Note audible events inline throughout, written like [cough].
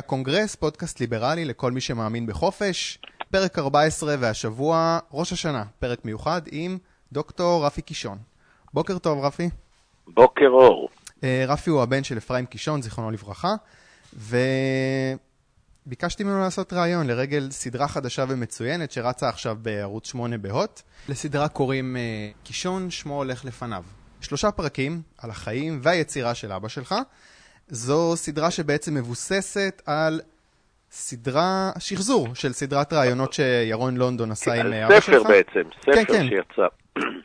הקונגרס, פודקאסט ליברלי לכל מי שמאמין בחופש, פרק 14 והשבוע ראש השנה, פרק מיוחד עם דוקטור רפי קישון. בוקר טוב רפי. בוקר אור. אה, רפי הוא הבן של אפרים קישון, זיכרונו לברכה, וביקשתי ממנו לעשות ראיון לרגל סדרה חדשה ומצוינת שרצה עכשיו בערוץ 8 בהוט. לסדרה קוראים אה, קישון, שמו הולך לפניו. שלושה פרקים על החיים והיצירה של אבא שלך. זו סדרה שבעצם מבוססת על סדרה, שחזור של סדרת ראיונות שירון לונדון עשה עם אבא שלך. ספר בעצם, ספר כן, כן. שיצא.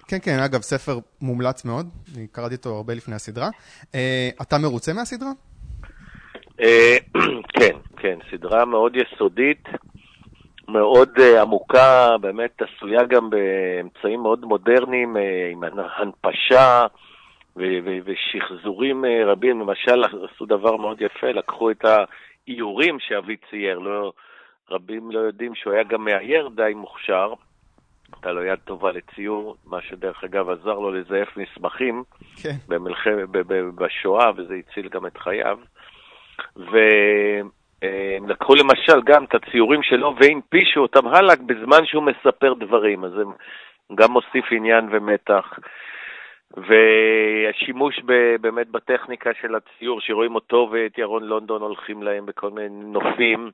כן, כן, אגב, ספר מומלץ מאוד, אני קראתי אותו הרבה לפני הסדרה. אה, אתה מרוצה מהסדרה? אה, [clears throat] כן, כן, סדרה מאוד יסודית, מאוד אה, עמוקה, באמת עשויה גם באמצעים מאוד מודרניים, אה, עם הנפשה ו- ו- ושחזורים אה, רבים. למשל, עשו דבר מאוד יפה, לקחו את האיורים שאבי צייר, לא, רבים לא יודעים שהוא היה גם מאייר די מוכשר. הייתה לו יד טובה לציור, מה שדרך אגב עזר לו לזייף מסמכים כן. במלחמת, בשואה, וזה הציל גם את חייו. והם לקחו למשל גם את הציורים שלו והנפישו אותם הלאה בזמן שהוא מספר דברים, אז זה גם מוסיף עניין ומתח. והשימוש ב, באמת בטכניקה של הציור, שרואים אותו ואת ירון לונדון הולכים להם בכל מיני נופים,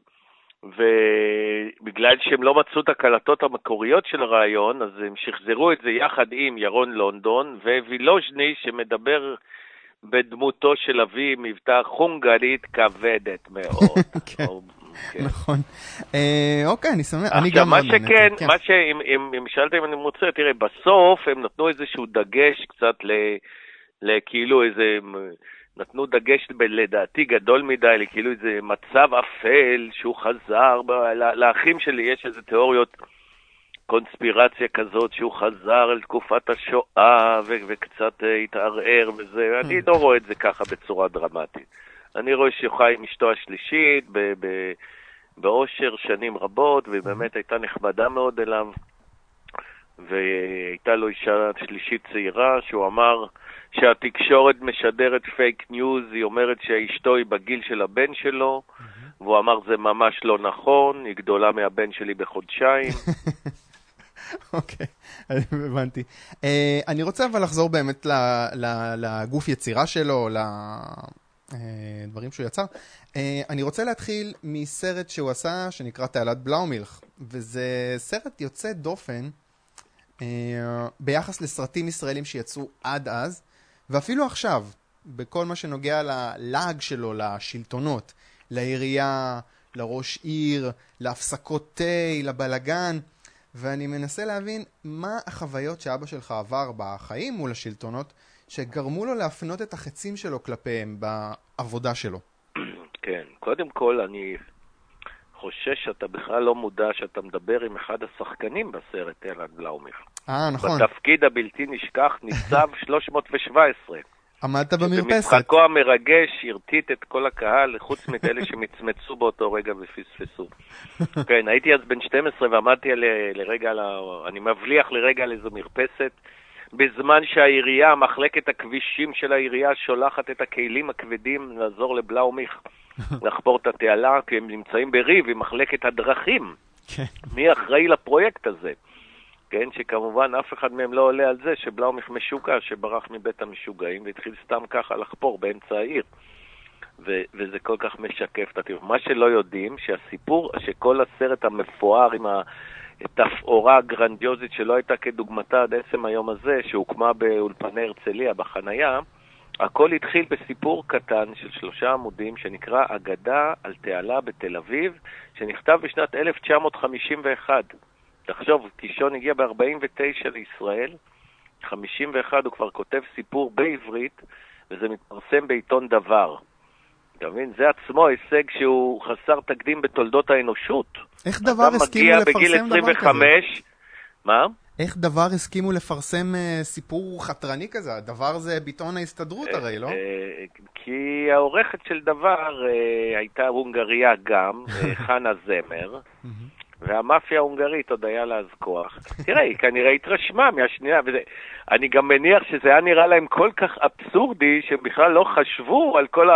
ובגלל שהם לא מצאו את הקלטות המקוריות של הרעיון, אז הם שחזרו את זה יחד עם ירון לונדון ווילוז'ני, שמדבר בדמותו של אבי מבטא חונגרית כבדת מאוד. [laughs] כן. כן. נכון. אה, אוקיי, אני שמח, אני עכשיו, גם מה מאוד נהניתי, שכן, כן. מה שאם אם- אם שאלת אם אני מוצא, תראה, בסוף הם נתנו איזשהו דגש קצת. לכאילו איזה... נתנו דגש לדעתי גדול מדי, לכאילו איזה מצב אפל שהוא חזר, לאחים שלי יש איזה תיאוריות קונספירציה כזאת שהוא חזר אל תקופת השואה וקצת אה, התערער וזה, אני לא רואה את זה ככה בצורה דרמטית. אני רואה שהוא חי עם אשתו השלישית באושר שנים רבות, והיא באמת הייתה נחמדה מאוד אליו, והייתה לו אישה שלישית צעירה, שהוא אמר שהתקשורת משדרת פייק ניוז, היא אומרת שאשתו היא בגיל של הבן שלו, והוא אמר זה ממש לא נכון, היא גדולה מהבן שלי בחודשיים. [laughs] אוקיי, אני הבנתי. אה, אני רוצה אבל לחזור באמת לגוף יצירה שלו, לדברים שהוא יצר. אה, אני רוצה להתחיל מסרט שהוא עשה, שנקרא תעלת בלאומילך, וזה סרט יוצא דופן אה, ביחס לסרטים ישראלים שיצאו עד אז, ואפילו עכשיו, בכל מה שנוגע ללעג שלו, לשלטונות, לעירייה, לראש עיר, להפסקות תה, לבלגן, ואני מנסה להבין מה החוויות שאבא שלך עבר בחיים מול השלטונות, שגרמו לו להפנות את החצים שלו כלפיהם בעבודה שלו. [clears throat] כן, קודם כל אני חושש שאתה בכלל לא מודע שאתה מדבר עם אחד השחקנים בסרט אלעד בלאומיר. אה, נכון. בתפקיד הבלתי נשכח ניצב [laughs] 317. עמדת במרפסת. במשחקו המרגש הרטיט את כל הקהל, חוץ מאלה שמצמצו באותו רגע ופספסו. [laughs] כן, הייתי אז בן 12 ועמדתי על, לרגע, ה... אני מבליח לרגע על איזו מרפסת, בזמן שהעירייה, מחלקת הכבישים של העירייה, שולחת את הכלים הכבדים לעזור לבלאומיך [laughs] לחפור את התעלה, כי הם נמצאים בריב עם מחלקת הדרכים. כן. מי אחראי לפרויקט הזה? כן, שכמובן אף אחד מהם לא עולה על זה שבלאומיך משוגע, שברח מבית המשוגעים והתחיל סתם ככה לחפור באמצע העיר. ו- וזה כל כך משקף את הטירוף. מה שלא יודעים, שהסיפור, שכל הסרט המפואר עם התפאורה הגרנדיוזית שלא הייתה כדוגמתה עד עצם היום הזה, שהוקמה באולפני הרצליה בחנייה, הכל התחיל בסיפור קטן של שלושה עמודים שנקרא אגדה על תעלה בתל אביב, שנכתב בשנת 1951. תחשוב, קישון הגיע ב-49 לישראל, 51 הוא כבר כותב סיפור בעברית, וזה מתפרסם בעיתון דבר. אתה מבין? זה עצמו הישג שהוא חסר תקדים בתולדות האנושות. איך דבר הסכימו מגיע לפרסם בגיל דבר 25, כזה? מה? איך דבר הסכימו לפרסם אה, סיפור חתרני כזה? הדבר זה ביטאון ההסתדרות הרי, לא? אה, כי העורכת של דבר אה, הייתה הונגריה גם, אה, [laughs] חנה זמר, והמאפיה ההונגרית עוד היה לה אז כוח. תראה, היא כנראה התרשמה מהשנייה, ואני גם מניח שזה היה נראה להם כל כך אבסורדי, שהם בכלל לא חשבו על כל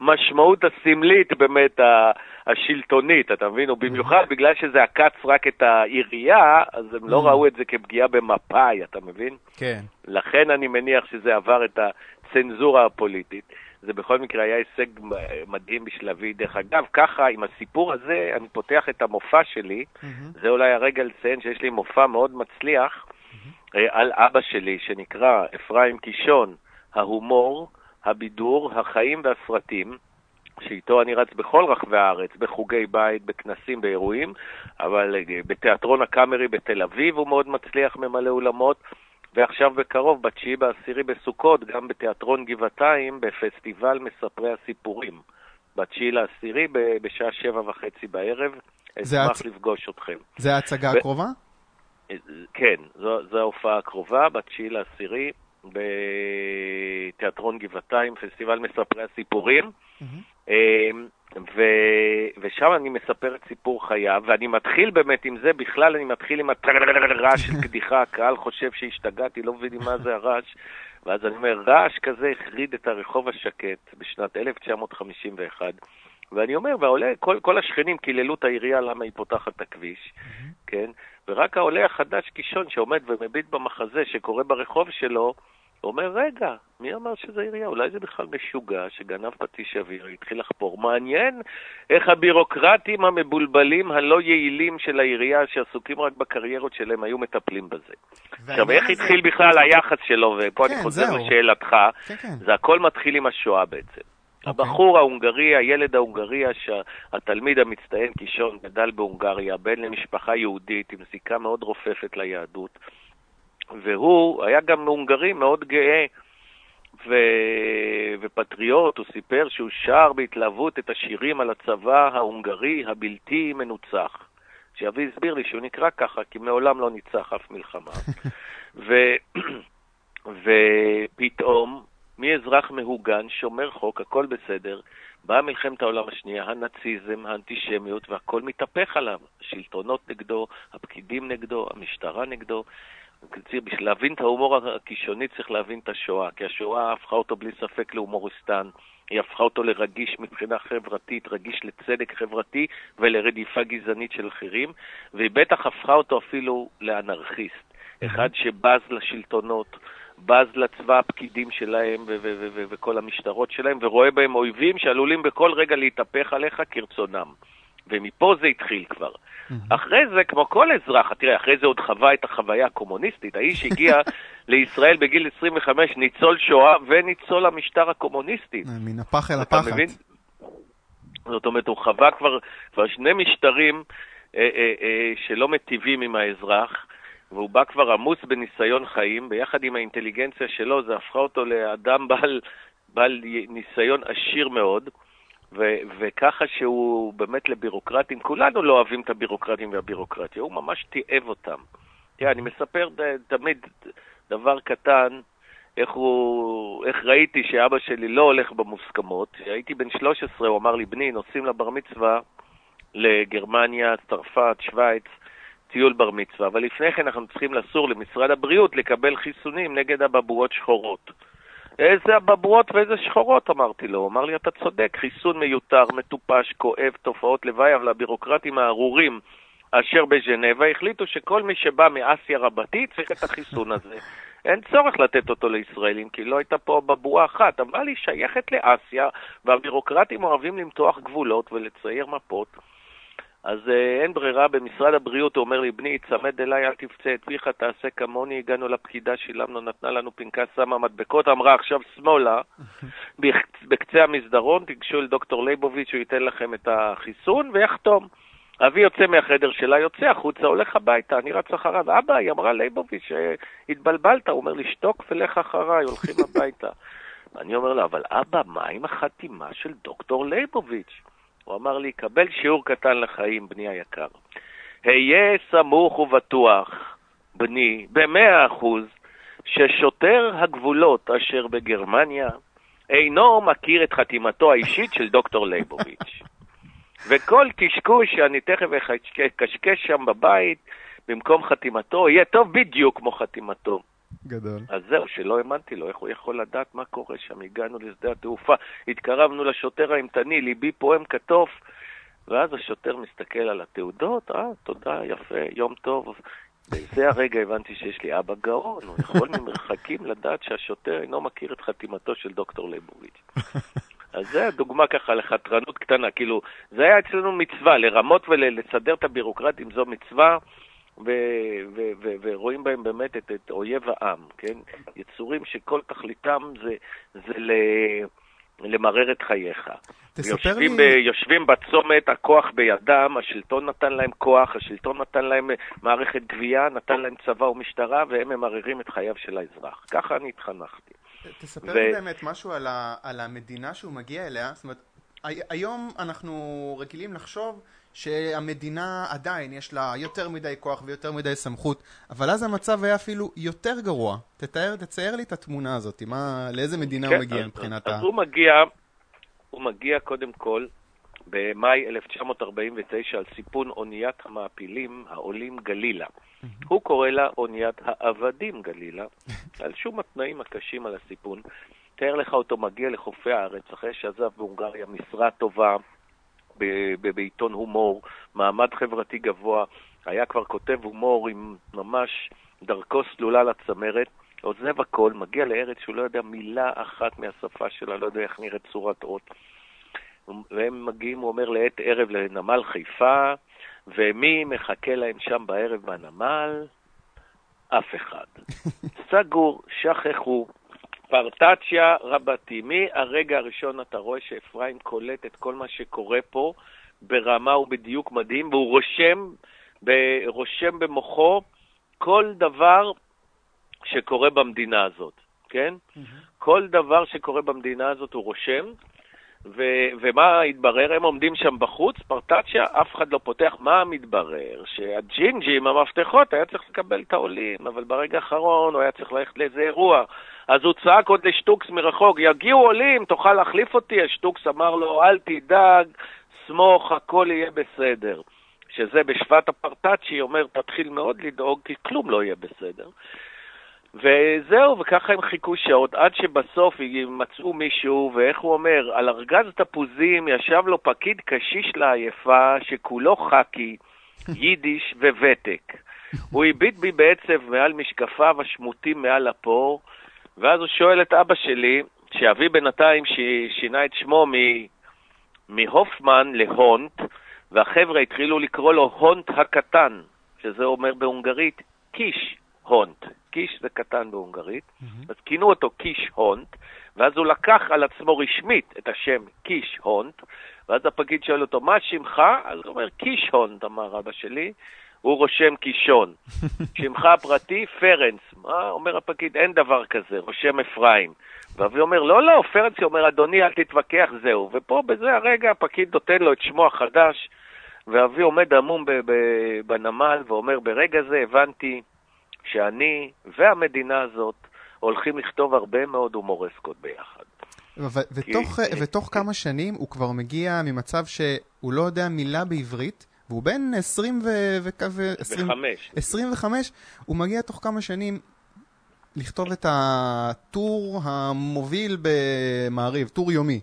המשמעות הסמלית באמת השלטונית, אתה מבין? ובמיוחד בגלל שזה עקץ רק את העירייה, אז הם לא ראו את זה כפגיעה במפא"י, אתה מבין? כן. לכן אני מניח שזה עבר את הצנזורה הפוליטית. זה בכל מקרה היה הישג מדהים בשלבי. דרך אגב, ככה, עם הסיפור הזה, אני פותח את המופע שלי. Mm-hmm. זה אולי הרגע לציין שיש לי מופע מאוד מצליח mm-hmm. על אבא שלי, שנקרא אפרים קישון, ההומור, הבידור, החיים והסרטים. שאיתו אני רץ בכל רחבי הארץ, בחוגי בית, בכנסים, באירועים, אבל אה, בתיאטרון הקאמרי בתל אביב הוא מאוד מצליח, ממלא אולמות, ועכשיו בקרוב, בתשיעי בעשירי בסוכות, גם בתיאטרון גבעתיים, בפסטיבל מספרי הסיפורים. בתשיעי לעשירי, בשעה שבע וחצי בערב. אשמח הצ... לפגוש אתכם. זה ההצגה ו... הקרובה? כן, זו, זו ההופעה הקרובה, בתשיעי לעשירי, בתיאטרון גבעתיים, פסטיבל מספרי הסיפורים. Mm-hmm. ו... ושם אני מספר את סיפור חייו, ואני מתחיל באמת עם זה, בכלל אני מתחיל עם הרעש של קדיחה, הקהל חושב שהשתגעתי, לא מבינים מה זה הרעש, ואז אני אומר, רעש כזה החריד את הרחוב השקט בשנת 1951, ואני אומר, והעולה, כל, כל השכנים קיללו את העירייה למה היא פותחת את הכביש. כן? ורק העולה החדש קישון שעומד ומביט במחזה שקורה ברחוב שלו, אומר, רגע, מי אמר שזה עירייה? אולי זה בכלל משוגע שגנב פטיש אוויר, התחיל לחפור. מעניין איך הבירוקרטים המבולבלים, הלא יעילים של העירייה, שעסוקים רק בקריירות שלהם, היו מטפלים בזה. עכשיו, איך זה... התחיל בכלל היחס שלו, ופה כן, אני חוזר זהו. לשאלתך, כן, כן. זה הכל מתחיל עם השואה בעצם. Okay. אוקיי. הבחור ההונגרי, הילד ההונגרי, התלמיד המצטיין קישון, גדל בהונגריה, בן למשפחה יהודית עם זיקה מאוד רופפת ליהדות. והוא היה גם הונגרי מאוד גאה ו... ופטריוט, הוא סיפר שהוא שר בהתלהבות את השירים על הצבא ההונגרי הבלתי מנוצח. שאבי הסביר לי שהוא נקרא ככה, כי מעולם לא ניצח אף מלחמה. [laughs] ו... ופתאום, מאזרח מהוגן, שומר חוק, הכל בסדר, באה מלחמת העולם השנייה, הנאציזם, האנטישמיות, והכל מתהפך עליו. השלטונות נגדו, הפקידים נגדו, המשטרה נגדו. בשביל להבין את ההומור הקישוני צריך להבין את השואה, כי השואה הפכה אותו בלי ספק להומוריסטן, היא הפכה אותו לרגיש מבחינה חברתית, רגיש לצדק חברתי ולרדיפה גזענית של אחרים, והיא בטח הפכה אותו אפילו לאנרכיסט, אחד שבז לשלטונות. בז לצבא הפקידים שלהם וכל המשטרות שלהם, ורואה בהם אויבים שעלולים בכל רגע להתהפך עליך כרצונם. ומפה זה התחיל כבר. אחרי זה, כמו כל אזרח, תראה, אחרי זה עוד חווה את החוויה הקומוניסטית. האיש הגיע [laughs] לישראל בגיל 25, ניצול שואה וניצול המשטר הקומוניסטי. אה, מן הפח אל הפחת. זאת אומרת, הוא חווה כבר, כבר שני משטרים אה, אה, אה, שלא מטיבים עם האזרח, והוא בא כבר עמוס בניסיון חיים, ביחד עם האינטליגנציה שלו, זה הפכה אותו לאדם בעל, בעל ניסיון עשיר מאוד. וככה שהוא באמת לבירוקרטים, כולנו לא אוהבים את הבירוקרטים והבירוקרטיה, הוא ממש תיעב אותם. תראה, אני מספר תמיד דבר קטן, איך, הוא, איך ראיתי שאבא שלי לא הולך במוסכמות. הייתי בן 13, הוא אמר לי, בני, נוסעים לבר מצווה לגרמניה, צרפת, שווייץ, טיול בר מצווה, אבל לפני כן אנחנו צריכים לסור למשרד הבריאות לקבל חיסונים נגד אבעבועות שחורות. איזה אבברות ואיזה שחורות, אמרתי לו. אמר לי, אתה צודק, חיסון מיותר, מטופש, כואב, תופעות לוואי, אבל הבירוקרטים הארורים אשר בז'נבה החליטו שכל מי שבא מאסיה רבתי צריך את החיסון הזה. [laughs] אין צורך לתת אותו לישראלים, כי לא הייתה פה בבועה אחת, אבל היא שייכת לאסיה, והבירוקרטים אוהבים למתוח גבולות ולצייר מפות. אז אה, אין ברירה, במשרד הבריאות הוא אומר לי, בני, צמד אליי, אל תפצה את פיך, תעשה כמוני, הגענו לפקידה, שילמנו, נתנה לנו פנקס, שמה מדבקות, אמרה עכשיו שמאלה, [laughs] בקצה המסדרון, תיגשו אל דוקטור ליבוביץ', הוא ייתן לכם את החיסון ויחתום. אבי יוצא מהחדר שלה, יוצא החוצה, הולך הביתה, אני רץ אחריו. אבא, היא אמרה ליבוביץ', התבלבלת, הוא אומר לי, שתוק ולך אחריי, הולכים הביתה. [laughs] אני אומר לו, אבל אבא, מה עם החתימה של דוקטור ליבוביץ'? הוא אמר לי, קבל שיעור קטן לחיים, בני היקר. היה סמוך ובטוח, בני, במאה אחוז, ששוטר הגבולות אשר בגרמניה אינו מכיר את חתימתו האישית של דוקטור ליבוביץ'. וכל קשקוש שאני תכף אקשקש שם בבית, במקום חתימתו, יהיה טוב בדיוק כמו חתימתו. גדול. אז זהו, שלא האמנתי לו, איך הוא יכול לדעת מה קורה שם? הגענו לשדה התעופה, התקרבנו לשוטר האימתני, ליבי פועם כתוף, ואז השוטר מסתכל על התעודות, אה, תודה, יפה, יום טוב. בזה הרגע הבנתי שיש לי אבא גאון, הוא יכול [laughs] ממרחקים לדעת שהשוטר אינו מכיר את חתימתו של דוקטור ליבוביץ'. אז זה הדוגמה ככה לחתרנות קטנה, כאילו, זה היה אצלנו מצווה, לרמות ולסדר את הבירוקרטים זו מצווה. ו- ו- ו- ורואים בהם באמת את, את אויב העם, כן? יצורים שכל תכליתם זה, זה ל- למרר את חייך. יושבים, לי... ב- יושבים בצומת, הכוח בידם, השלטון נתן להם כוח, השלטון נתן להם מערכת גבייה, נתן להם צבא ומשטרה, והם ממררים את חייו של האזרח. ככה אני התחנכתי. תספר ו- לי באמת משהו על, ה, על המדינה שהוא מגיע אליה. זאת אומרת, הי- היום אנחנו רגילים לחשוב שהמדינה עדיין יש לה יותר מדי כוח ויותר מדי סמכות, אבל אז המצב היה אפילו יותר גרוע. תתאר, תצייר לי את התמונה הזאת, מה, לאיזה מדינה הוא מגיע כן, אז- מבחינת אז ה... הוא מגיע, הוא מגיע קודם כל במאי 1949 על סיפון אוניית המעפילים העולים גלילה. הוא קורא לה אוניית העבדים גלילה, [laughs] על שום התנאים הקשים על הסיפון. תאר לך אותו מגיע לחופי הארץ אחרי שעזב בהונגריה משרה טובה בעיתון הומור, מעמד חברתי גבוה, היה כבר כותב הומור עם ממש דרכו סלולה לצמרת, עוזב הכל, מגיע לארץ שהוא לא יודע מילה אחת מהשפה שלה, לא יודע איך נראית צורת אות. והם מגיעים, הוא אומר, לעת ערב לנמל חיפה, ומי מחכה להם שם בערב בנמל? אף אחד. [laughs] סגור, שכחו. פרטצ'יה רבתי. מהרגע הראשון אתה רואה שאפרים קולט את כל מה שקורה פה ברמה ובדיוק מדהים, והוא רושם, רושם במוחו כל דבר שקורה במדינה הזאת, כן? כל דבר שקורה במדינה הזאת הוא רושם, ו- ומה התברר? הם עומדים שם בחוץ, פרטצ'יה, אף אחד לא פותח. מה מתברר? שהג'ינג'י עם המפתחות היה צריך לקבל את העולים, אבל ברגע האחרון הוא היה צריך ללכת לאיזה אירוע. אז הוא צעק עוד לשטוקס מרחוק, יגיעו עולים, תוכל להחליף אותי? השטוקס אמר לו, אל תדאג, סמוך, הכל יהיה בסדר. שזה בשבט הפרטאצ'י אומר, תתחיל מאוד לדאוג, כי כלום לא יהיה בסדר. וזהו, וככה הם חיכו שעות, עד שבסוף מצאו מישהו, ואיך הוא אומר, על ארגז תפוזים ישב לו פקיד קשיש לעייפה, שכולו חאקי, יידיש וותק. הוא הביט בי בעצב מעל משקפיו השמוטים מעל הפור, ואז הוא שואל את אבא שלי, שאבי בינתיים ש- שינה את שמו מ- מהופמן להונט, והחבר'ה התחילו לקרוא לו הונט הקטן, שזה אומר בהונגרית קיש הונט. קיש זה קטן בהונגרית, אז כינו אותו קיש הונט, ואז הוא לקח על עצמו רשמית את השם קיש הונט, ואז הפקיד שואל אותו, מה שמך? אז הוא אומר, קיש הונט, אמר אבא שלי, הוא רושם קישון. [laughs] שמך הפרטי, פרנס. מה אומר הפקיד? אין דבר כזה, רושם אפרים. ואבי אומר, לא, לא, פרנסי אומר, אדוני, אל תתווכח, זהו. ופה, בזה הרגע, הפקיד נותן לו את שמו החדש, ואבי עומד עמום בנמל ואומר, ברגע זה הבנתי שאני והמדינה הזאת הולכים לכתוב הרבה מאוד הומורסקות ביחד. ותוך, ותוך כמה שנים הוא כבר מגיע ממצב שהוא לא יודע מילה בעברית, והוא בן 20 ו... ו... ו... 20... וחמש. 25, הוא מגיע תוך כמה שנים לכתוב את הטור המוביל במעריב, טור יומי.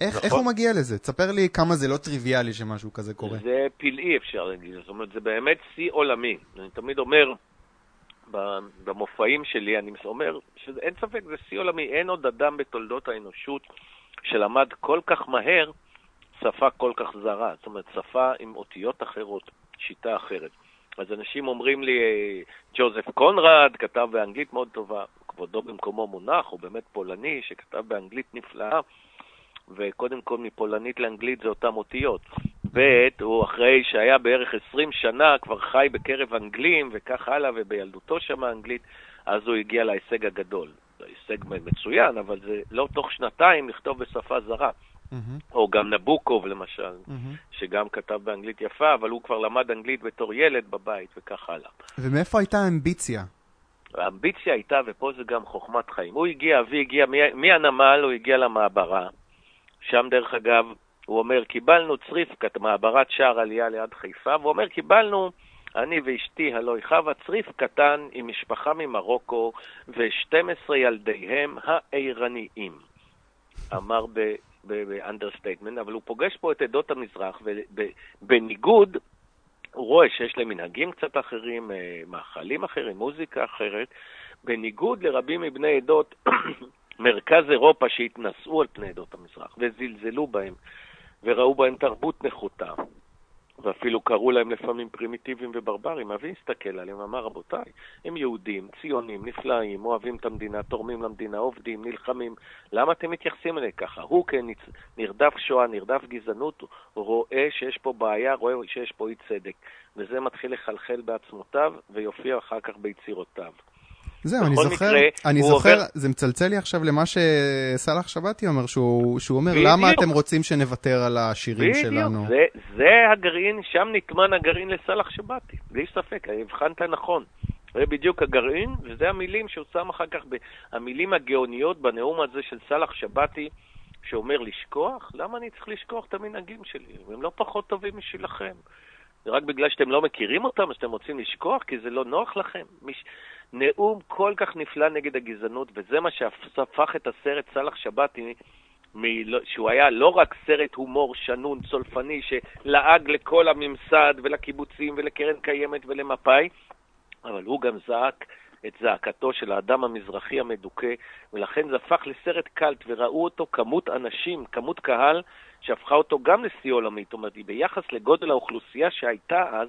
איך, נכון. איך הוא מגיע לזה? תספר לי כמה זה לא טריוויאלי שמשהו כזה קורה. זה פלאי אפשר להגיד, זאת אומרת, זה באמת שיא עולמי. אני תמיד אומר, במופעים שלי, אני אומר, שאין ספק, זה שיא עולמי. אין עוד אדם בתולדות האנושות שלמד כל כך מהר שפה כל כך זרה. זאת אומרת, שפה עם אותיות אחרות, שיטה אחרת. אז אנשים אומרים לי, ג'וזף קונרד כתב באנגלית מאוד טובה, כבודו במקומו מונח, הוא באמת פולני שכתב באנגלית נפלאה, וקודם כל מפולנית לאנגלית זה אותם אותיות. ב', הוא אחרי שהיה בערך 20 שנה, כבר חי בקרב אנגלים וכך הלאה, ובילדותו שם אנגלית, אז הוא הגיע להישג הגדול. הישג מצוין, אבל זה לא תוך שנתיים לכתוב בשפה זרה. מהמם, או גם נבוקוב למשל, מהמם. שגם כתב באנגלית יפה, אבל הוא כבר למד אנגלית בתור ילד בבית וכך הלאה. ומאיפה הייתה האמביציה? האמביציה הייתה, ופה זה גם חוכמת חיים. הוא הגיע, אבי הגיע מהנמל, הוא הגיע למעברה. שם, דרך אגב, הוא אומר, קיבלנו צריף, מעברת שער עלייה ליד חיפה, והוא אומר, קיבלנו, אני ואשתי הלוא חווה, צריף קטן עם משפחה ממרוקו ו-12 ילדיהם העירניים. אמר ב understatement, אבל הוא פוגש פה את עדות המזרח, ובניגוד, הוא רואה שיש להם מנהגים קצת אחרים, אה, מאכלים אחרים, מוזיקה אחרת, בניגוד לרבים מבני עדות [coughs] מרכז אירופה שהתנשאו על פני עדות המזרח וזלזלו בהם וראו בהם תרבות נחותה, ואפילו קראו להם לפעמים פרימיטיביים וברברים. אבי הסתכל עליהם ואמר, רבותיי, הם יהודים, ציונים, נפלאים, אוהבים את המדינה, תורמים למדינה, עובדים, נלחמים. למה אתם מתייחסים אליהם ככה? הוא כנרדף שואה, נרדף גזענות, רואה שיש פה בעיה, רואה שיש פה אי צדק. וזה מתחיל לחלחל בעצמותיו ויופיע אחר כך ביצירותיו. זהו, אני זוכר, מקרה, אני זוכר, עובר... זה מצלצל לי עכשיו למה שסאלח שבתי אומר, שהוא, שהוא אומר, בדיוק. למה אתם רוצים שנוותר על השירים בדיוק. שלנו? זה, זה הגרעין, שם נטמן הגרעין לסאלח שבתי, בלי ספק, הבחנת נכון. זה בדיוק הגרעין, וזה המילים שהוא שם אחר כך, המילים הגאוניות בנאום הזה של סאלח שבתי, שאומר לשכוח? למה אני צריך לשכוח את המנהגים שלי? הם לא פחות טובים משלכם. רק בגלל שאתם לא מכירים אותם, שאתם רוצים לשכוח, כי זה לא נוח לכם. מש... נאום כל כך נפלא נגד הגזענות, וזה מה שהפך את הסרט סאלח שבתי, מ... שהוא היה לא רק סרט הומור שנון, צולפני, שלעג לכל הממסד ולקיבוצים ולקרן קיימת ולמפא"י, אבל הוא גם זעק את זעקתו של האדם המזרחי המדוכא, ולכן זה הפך לסרט קאלט, וראו אותו כמות אנשים, כמות קהל, שהפכה אותו גם לשיא עולמי. זאת אומרת, ביחס לגודל האוכלוסייה שהייתה אז,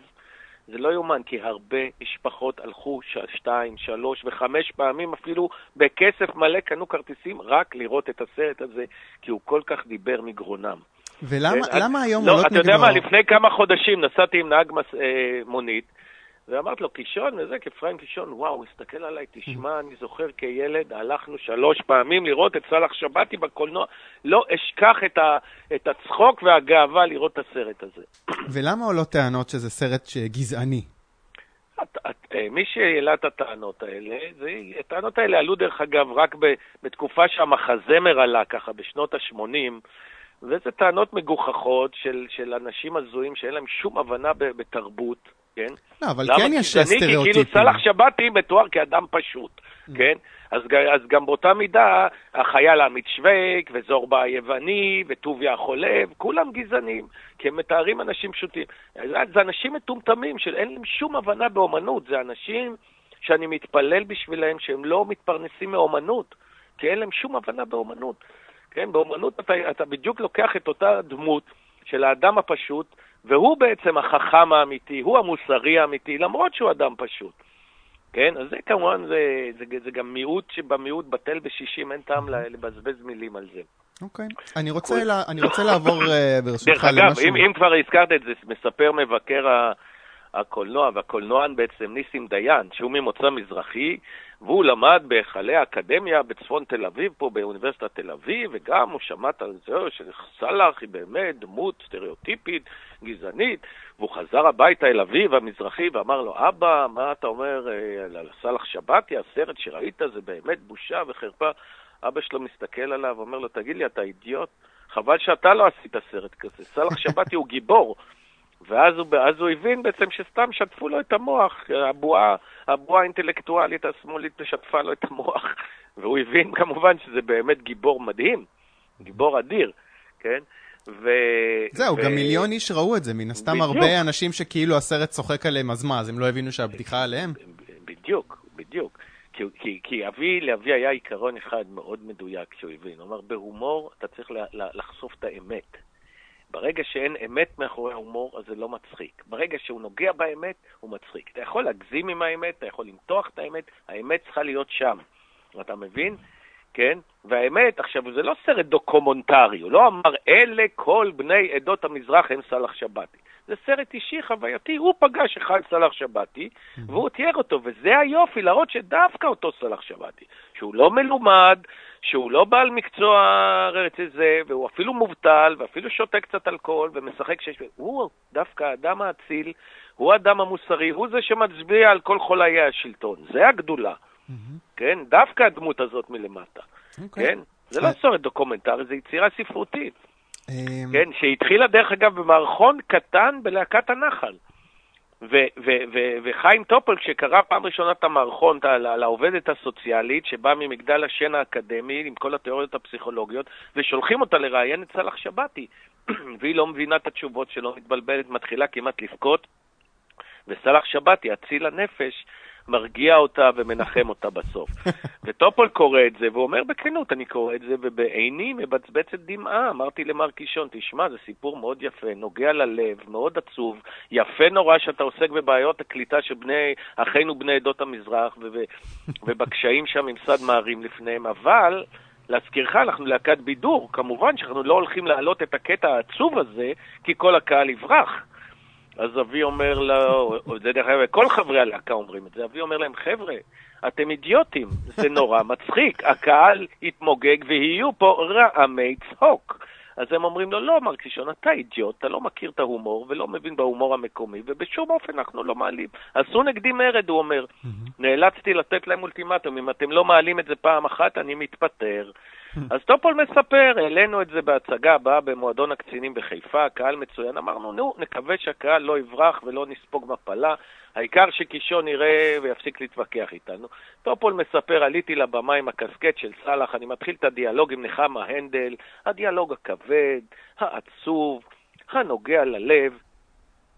זה לא יאומן, כי הרבה משפחות הלכו שתיים, שלוש וחמש פעמים אפילו בכסף מלא קנו כרטיסים רק לראות את הסרט הזה, כי הוא כל כך דיבר מגרונם. ולמה כן, היום לא, עולות נגדו? אתה יודע מה, לפני כמה חודשים נסעתי עם נהג מס, אה, מונית, ואמרתי לו, קישון וזה, כפריים קישון, וואו, הסתכל עליי, תשמע, אני זוכר כילד, הלכנו שלוש פעמים לראות את סאלח שבתי בקולנוע, לא אשכח את, ה, את הצחוק והגאווה לראות את הסרט הזה. [clears throat] ולמה עולות טענות שזה סרט גזעני? את, את, אה, מי שהעלה את הטענות האלה, זה, הטענות האלה עלו דרך אגב רק ב, בתקופה שהמחזמר עלה ככה, בשנות ה-80, וזה טענות מגוחכות של, של אנשים הזויים שאין להם שום הבנה בתרבות. כן? לא, אבל כן יש סטריאוטיפים. כי כאילו סאלח שבתי מתואר כאדם פשוט, mm. כן? אז, אז גם באותה מידה, החייל עמית שווייק, וזורבה היווני, וטוביה החולב, כולם גזענים, כי הם מתארים אנשים פשוטים. זה אנשים מטומטמים, שאין להם שום הבנה באומנות, זה אנשים שאני מתפלל בשבילם שהם לא מתפרנסים מאומנות, כי אין להם שום הבנה באומנות. כן, באומנות אתה, אתה בדיוק לוקח את אותה דמות של האדם הפשוט, והוא בעצם החכם האמיתי, הוא המוסרי האמיתי, למרות שהוא אדם פשוט. כן? אז זה כמובן, זה, זה, זה גם מיעוט שבמיעוט בטל בשישים, אין טעם לבזבז מילים על זה. אוקיי. Okay. אני, רוצה לה, אני רוצה לעבור אה, ברשותך למשהו... דרך אגב, אם, אם כבר הזכרת את זה, מספר מבקר הקולנוע, והקולנוען בעצם ניסים דיין, שהוא ממוצא מזרחי, והוא למד בהיכלי האקדמיה בצפון תל אביב, פה באוניברסיטת תל אביב, וגם הוא שמע על זה שסאלח היא באמת דמות סטריאוטיפית, גזענית, והוא חזר הביתה אל אביו המזרחי ואמר לו, אבא, מה אתה אומר אה, על סאלח שבתי, הסרט שראית זה באמת בושה וחרפה. אבא שלו מסתכל עליו ואומר לו, תגיד לי, אתה אידיוט? חבל שאתה לא עשית סרט כזה. סאלח שבתי הוא גיבור. ואז הוא, הוא הבין בעצם שסתם שטפו לו את המוח, הבועה, הבועה האינטלקטואלית השמאלית שטפה לו את המוח, [laughs] והוא הבין כמובן שזה באמת גיבור מדהים, גיבור אדיר, כן? ו... זהו, ו... גם מיליון איש ראו את זה, מן הסתם בדיוק. הרבה אנשים שכאילו הסרט צוחק עליהם, אז מה, אז הם לא הבינו שהבדיחה עליהם? בדיוק, בדיוק. כי, כי, כי אבי, לאבי היה עיקרון אחד מאוד מדויק שהוא הבין. הוא אמר, בהומור אתה צריך לחשוף את האמת. ברגע שאין אמת מאחורי ההומור, אז זה לא מצחיק. ברגע שהוא נוגע באמת, הוא מצחיק. אתה יכול להגזים עם האמת, אתה יכול למתוח את האמת, האמת צריכה להיות שם. אתה מבין? כן? והאמת, עכשיו, זה לא סרט דוקומנטרי, הוא לא אמר, אלה כל בני עדות המזרח הם סאלח שבתי. זה סרט אישי, חווייתי, הוא פגש אחד סאלח שבתי, והוא תיאר אותו, וזה היופי, להראות שדווקא אותו סאלח שבתי, שהוא לא מלומד, שהוא לא בעל מקצוע רציני, והוא אפילו מובטל, ואפילו שותה קצת אלכוהול, ומשחק שיש... הוא דווקא האדם האציל, הוא האדם המוסרי, הוא זה שמצביע על כל חוליי השלטון. זה הגדולה. כן? דווקא הדמות הזאת מלמטה. אוקיי. כן? זה לא סרט דוקומנטרי, זה יצירה ספרותית. אמ, כן, שהתחילה דרך אגב במערכון קטן בלהקת הנחל. וחיים טופול, כשקרא פעם ראשונה את המערכון העובדת הסוציאלית שבאה ממגדל השן האקדמי עם כל התיאוריות הפסיכולוגיות, ושולחים אותה לראיין את סאלח שבתי, [clears throat] והיא לא מבינה את התשובות שלו, מתבלבלת, מתחילה כמעט לבכות, וסאלח שבתי, אציל הנפש, מרגיע אותה ומנחם אותה בסוף. [laughs] וטופול קורא את זה, והוא אומר בכנות, אני קורא את זה, ובעיני מבצבצת דמעה. אמרתי למר קישון, תשמע, זה סיפור מאוד יפה, נוגע ללב, מאוד עצוב, יפה נורא שאתה עוסק בבעיות הקליטה של בני, אחינו בני עדות המזרח, ו- [laughs] ובקשיים שהממסד מערים לפניהם, אבל... להזכירך, אנחנו להקת בידור, כמובן שאנחנו לא הולכים להעלות את הקטע העצוב הזה, כי כל הקהל יברח. אז אבי אומר לו, זה דרך אגב, כל חברי הלהקה אומרים את זה, אבי אומר להם, חבר'ה, אתם אידיוטים, זה נורא מצחיק, הקהל יתמוגג ויהיו פה רעמי צחוק. אז הם אומרים לו, לא, מר קישון, אתה אידיוט, אתה לא מכיר את ההומור ולא מבין בהומור המקומי, ובשום אופן אנחנו לא מעלים. עשו נגדי מרד, הוא אומר. נאלצתי לתת להם אולטימטום, אם אתם לא מעלים את זה פעם אחת, אני מתפטר. אז טופול מספר, העלינו את זה בהצגה הבאה במועדון הקצינים בחיפה, קהל מצוין. אמרנו, נו, נקווה שהקהל לא יברח ולא נספוג מפלה. העיקר שקישון יראה ויפסיק להתווכח איתנו. טופול מספר, עליתי לבמה עם הקסקט של סאלח, אני מתחיל את הדיאלוג עם נחמה הנדל, הדיאלוג הכבד, העצוב, הנוגע ללב,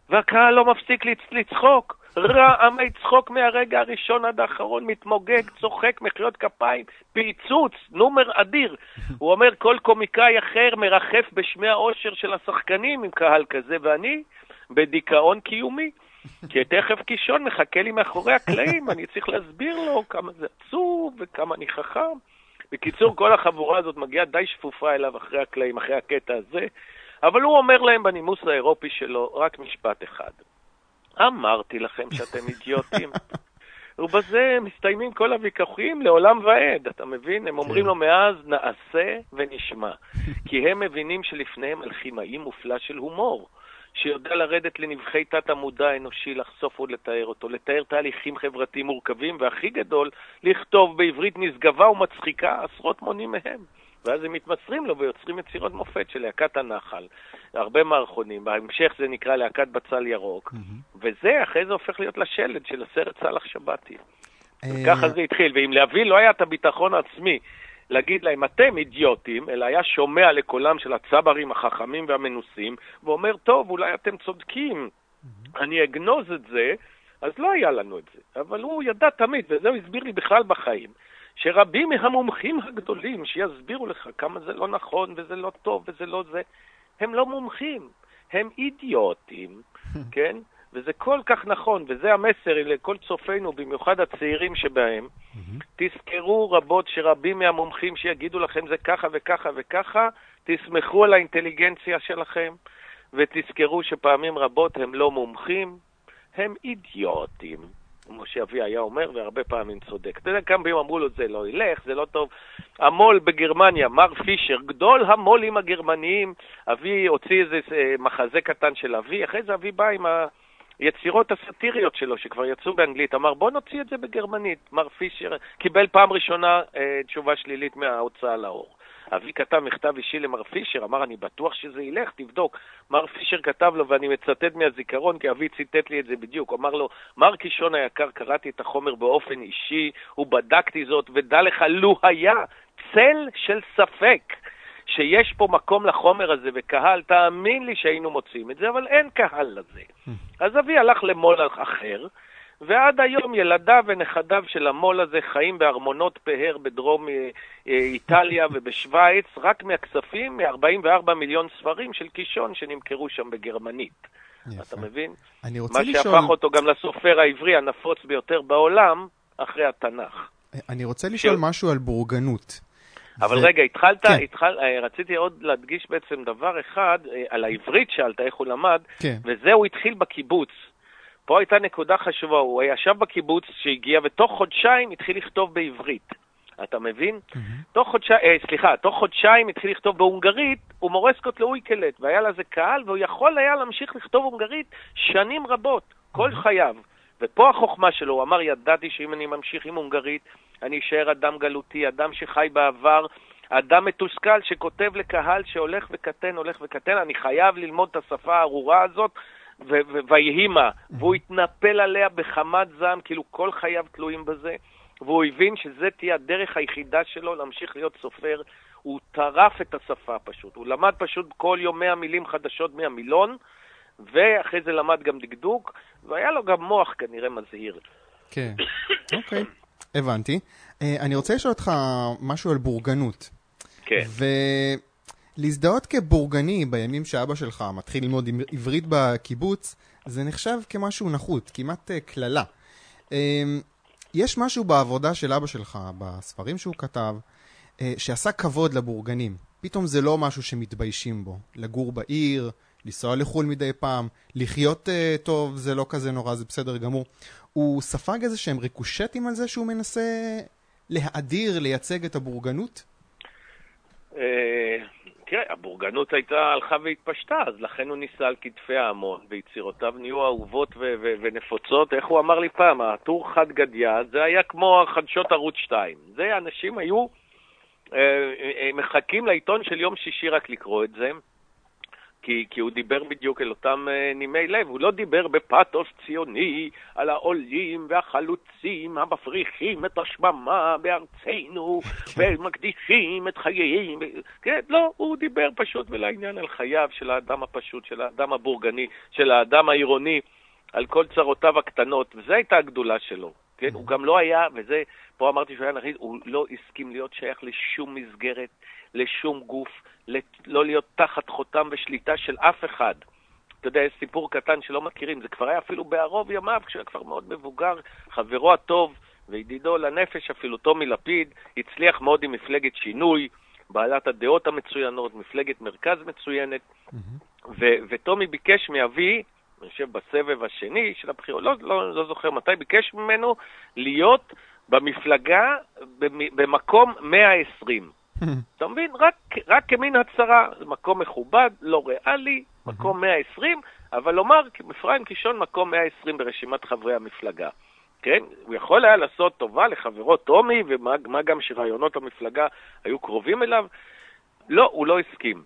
והקהל לא מפסיק לצ- לצחוק. רעמי צחוק מהרגע הראשון עד האחרון, מתמוגג, צוחק, מחיאות כפיים, פיצוץ, נומר אדיר. [laughs] הוא אומר, כל קומיקאי אחר מרחף בשמי האושר של השחקנים עם קהל כזה, ואני בדיכאון קיומי. [laughs] כי תכף קישון מחכה לי מאחורי הקלעים, [laughs] אני צריך להסביר לו כמה זה עצוב וכמה אני חכם. בקיצור, כל החבורה הזאת מגיעה די שפופה אליו אחרי הקלעים, אחרי הקטע הזה, אבל הוא אומר להם בנימוס האירופי שלו רק משפט אחד. אמרתי לכם שאתם אידיוטים. [laughs] ובזה מסתיימים כל הוויכוחים לעולם ועד, אתה מבין? הם אומרים כן. לו מאז נעשה ונשמע. כי הם מבינים שלפניהם אלכימאי מופלא של הומור. שיודע לרדת לנבחי תת המודע האנושי, לחשוף ולתאר אותו, לתאר תהליכים חברתיים מורכבים, והכי גדול, לכתוב בעברית נשגבה ומצחיקה עשרות מונים מהם. ואז הם מתמסרים לו ויוצרים יצירות מופת של להקת הנחל. הרבה מערכונים, בהמשך זה נקרא להקת בצל ירוק, וזה אחרי זה הופך להיות לשלד של הסרט סאלח שבתי. אה, ככה זה התחיל, ואם לאבי לא היה את הביטחון העצמי להגיד להם, אתם אידיוטים, אלא היה שומע לקולם של הצברים החכמים והמנוסים, ואומר, טוב, אולי אתם צודקים, אני אגנוז את זה, אז לא היה לנו את זה. אבל הוא ידע תמיד, וזה הוא הסביר לי בכלל בחיים, שרבים מהמומחים הגדולים שיסבירו לך כמה זה לא נכון וזה לא טוב וזה לא זה, הם לא מומחים, הם אידיוטים, [laughs] כן? וזה כל כך נכון, וזה המסר לכל צופינו, במיוחד הצעירים שבהם. תזכרו רבות שרבים מהמומחים שיגידו לכם זה ככה וככה וככה, תסמכו על האינטליגנציה שלכם, ותזכרו שפעמים רבות הם לא מומחים, הם אידיוטים. כמו שאבי היה אומר, והרבה פעמים צודק. אתה יודע כמה פעמים אמרו לו, זה לא ילך, זה לא טוב. המו"ל בגרמניה, מר פישר, גדול המו"לים הגרמניים, אבי הוציא איזה אה, מחזה קטן של אבי, אחרי זה אבי בא עם היצירות הסאטיריות שלו, שכבר יצאו באנגלית, אמר, בוא נוציא את זה בגרמנית. מר פישר קיבל פעם ראשונה אה, תשובה שלילית מההוצאה לאור. אבי כתב מכתב אישי למר פישר, אמר, אני בטוח שזה ילך, תבדוק. מר פישר כתב לו, ואני מצטט מהזיכרון, כי אבי ציטט לי את זה בדיוק, אמר לו, מר קישון היקר, קראתי את החומר באופן אישי, ובדקתי זאת, ודע לך, לו היה צל של ספק שיש פה מקום לחומר הזה וקהל, תאמין לי שהיינו מוצאים את זה, אבל אין קהל לזה. אז אבי הלך למו"ל אחר, ועד היום ילדיו ונכדיו של המו"ל הזה חיים בארמונות פאר בדרום אה, אה, איטליה [laughs] ובשוויץ, רק מהכספים מ-44 מיליון ספרים של קישון שנמכרו שם בגרמנית. יפה. אתה מבין? אני רוצה מה לשאול... שהפך אותו גם לסופר העברי הנפוץ ביותר בעולם, אחרי התנ"ך. אני רוצה לשאול כן. משהו על בורגנות. אבל ו- רגע, התחלת, כן. התחל, אה, רציתי עוד להדגיש בעצם דבר אחד, אה, על העברית שאלת, איך הוא למד, כן. וזה הוא התחיל בקיבוץ. פה הייתה נקודה חשובה, הוא ישב בקיבוץ שהגיע, ותוך חודשיים התחיל לכתוב בעברית. אתה מבין? תוך חודשיים, אה, סליחה, תוך חודשיים התחיל לכתוב בהונגרית, ומורסקוט לאויקלט, והיה לזה קהל, והוא יכול היה להמשיך לכתוב הונגרית שנים רבות, כל חייו. ופה החוכמה שלו, הוא אמר, ידעתי שאם אני ממשיך עם הונגרית, אני אשאר אדם גלותי, אדם שחי בעבר, אדם מתוסכל שכותב לקהל שהולך וקטן, הולך וקטן, אני חייב ללמוד את השפה הארורה הזאת, ויהי מה. והוא התנפל עליה בחמת זעם, כאילו כל חייו תלויים בזה, והוא הבין שזה תהיה הדרך היחידה שלו להמשיך להיות סופר. הוא טרף את השפה פשוט. הוא למד פשוט כל יום 100 מילים חדשות מהמילון, ואחרי זה למד גם דקדוק, והיה לו גם מוח כנראה מזהיר. כן, [coughs] אוקיי, הבנתי. אה, אני רוצה לשאול אותך משהו על בורגנות. כן. ולהזדהות כבורגני בימים שאבא שלך מתחיל ללמוד עברית בקיבוץ, זה נחשב כמשהו נחות, כמעט אה, קללה. אה, יש משהו בעבודה של אבא שלך, בספרים שהוא כתב, שעשה כבוד לבורגנים. פתאום זה לא משהו שמתביישים בו. לגור בעיר, לנסוע לחו"ל מדי פעם, לחיות uh, טוב זה לא כזה נורא, זה בסדר גמור. הוא ספג איזה שהם ריקושטים על זה שהוא מנסה להאדיר, לייצג את הבורגנות? אה, תראה, הבורגנות הייתה, הלכה והתפשטה, אז לכן הוא ניסה על כתפי ההמון, ויצירותיו נהיו אהובות ו- ו- ונפוצות. איך הוא אמר לי פעם, הטור חד גדיה, זה היה כמו חדשות ערוץ 2. זה, אנשים היו אה, אה, מחכים לעיתון של יום שישי רק לקרוא את זה. כי, כי הוא דיבר בדיוק אל אותם uh, נימי לב, הוא לא דיבר בפתוס ציוני על העולים והחלוצים המפריחים את השממה בארצנו [laughs] ומקדישים את חייהם. כן, לא, הוא דיבר פשוט ולעניין על חייו של האדם הפשוט, של האדם הבורגני, של האדם העירוני, על כל צרותיו הקטנות, וזו הייתה הגדולה שלו. כן, הוא גם לא היה, וזה, פה אמרתי שהוא היה נכריז, הוא לא הסכים להיות שייך לשום מסגרת, לשום גוף. לא להיות תחת חותם ושליטה של אף אחד. אתה יודע, יש סיפור קטן שלא מכירים, זה כבר היה אפילו בערוב ימיו, כשהוא היה כבר מאוד מבוגר, חברו הטוב וידידו לנפש אפילו, טומי לפיד, הצליח מאוד עם מפלגת שינוי, בעלת הדעות המצוינות, מפלגת מרכז מצוינת, mm-hmm. וטומי ביקש מאבי, אני חושב בסבב השני של הבחירות, לא, לא, לא זוכר מתי, ביקש ממנו להיות במפלגה במקום 120. אתה מבין? רק, רק כמין הצהרה, מקום מכובד, לא ריאלי, מקום 120, אבל לומר, אפרים קישון מקום 120 ברשימת חברי המפלגה. כן? הוא יכול היה לעשות טובה לחברו טומי, ומה גם שרעיונות המפלגה היו קרובים אליו. לא, הוא לא הסכים.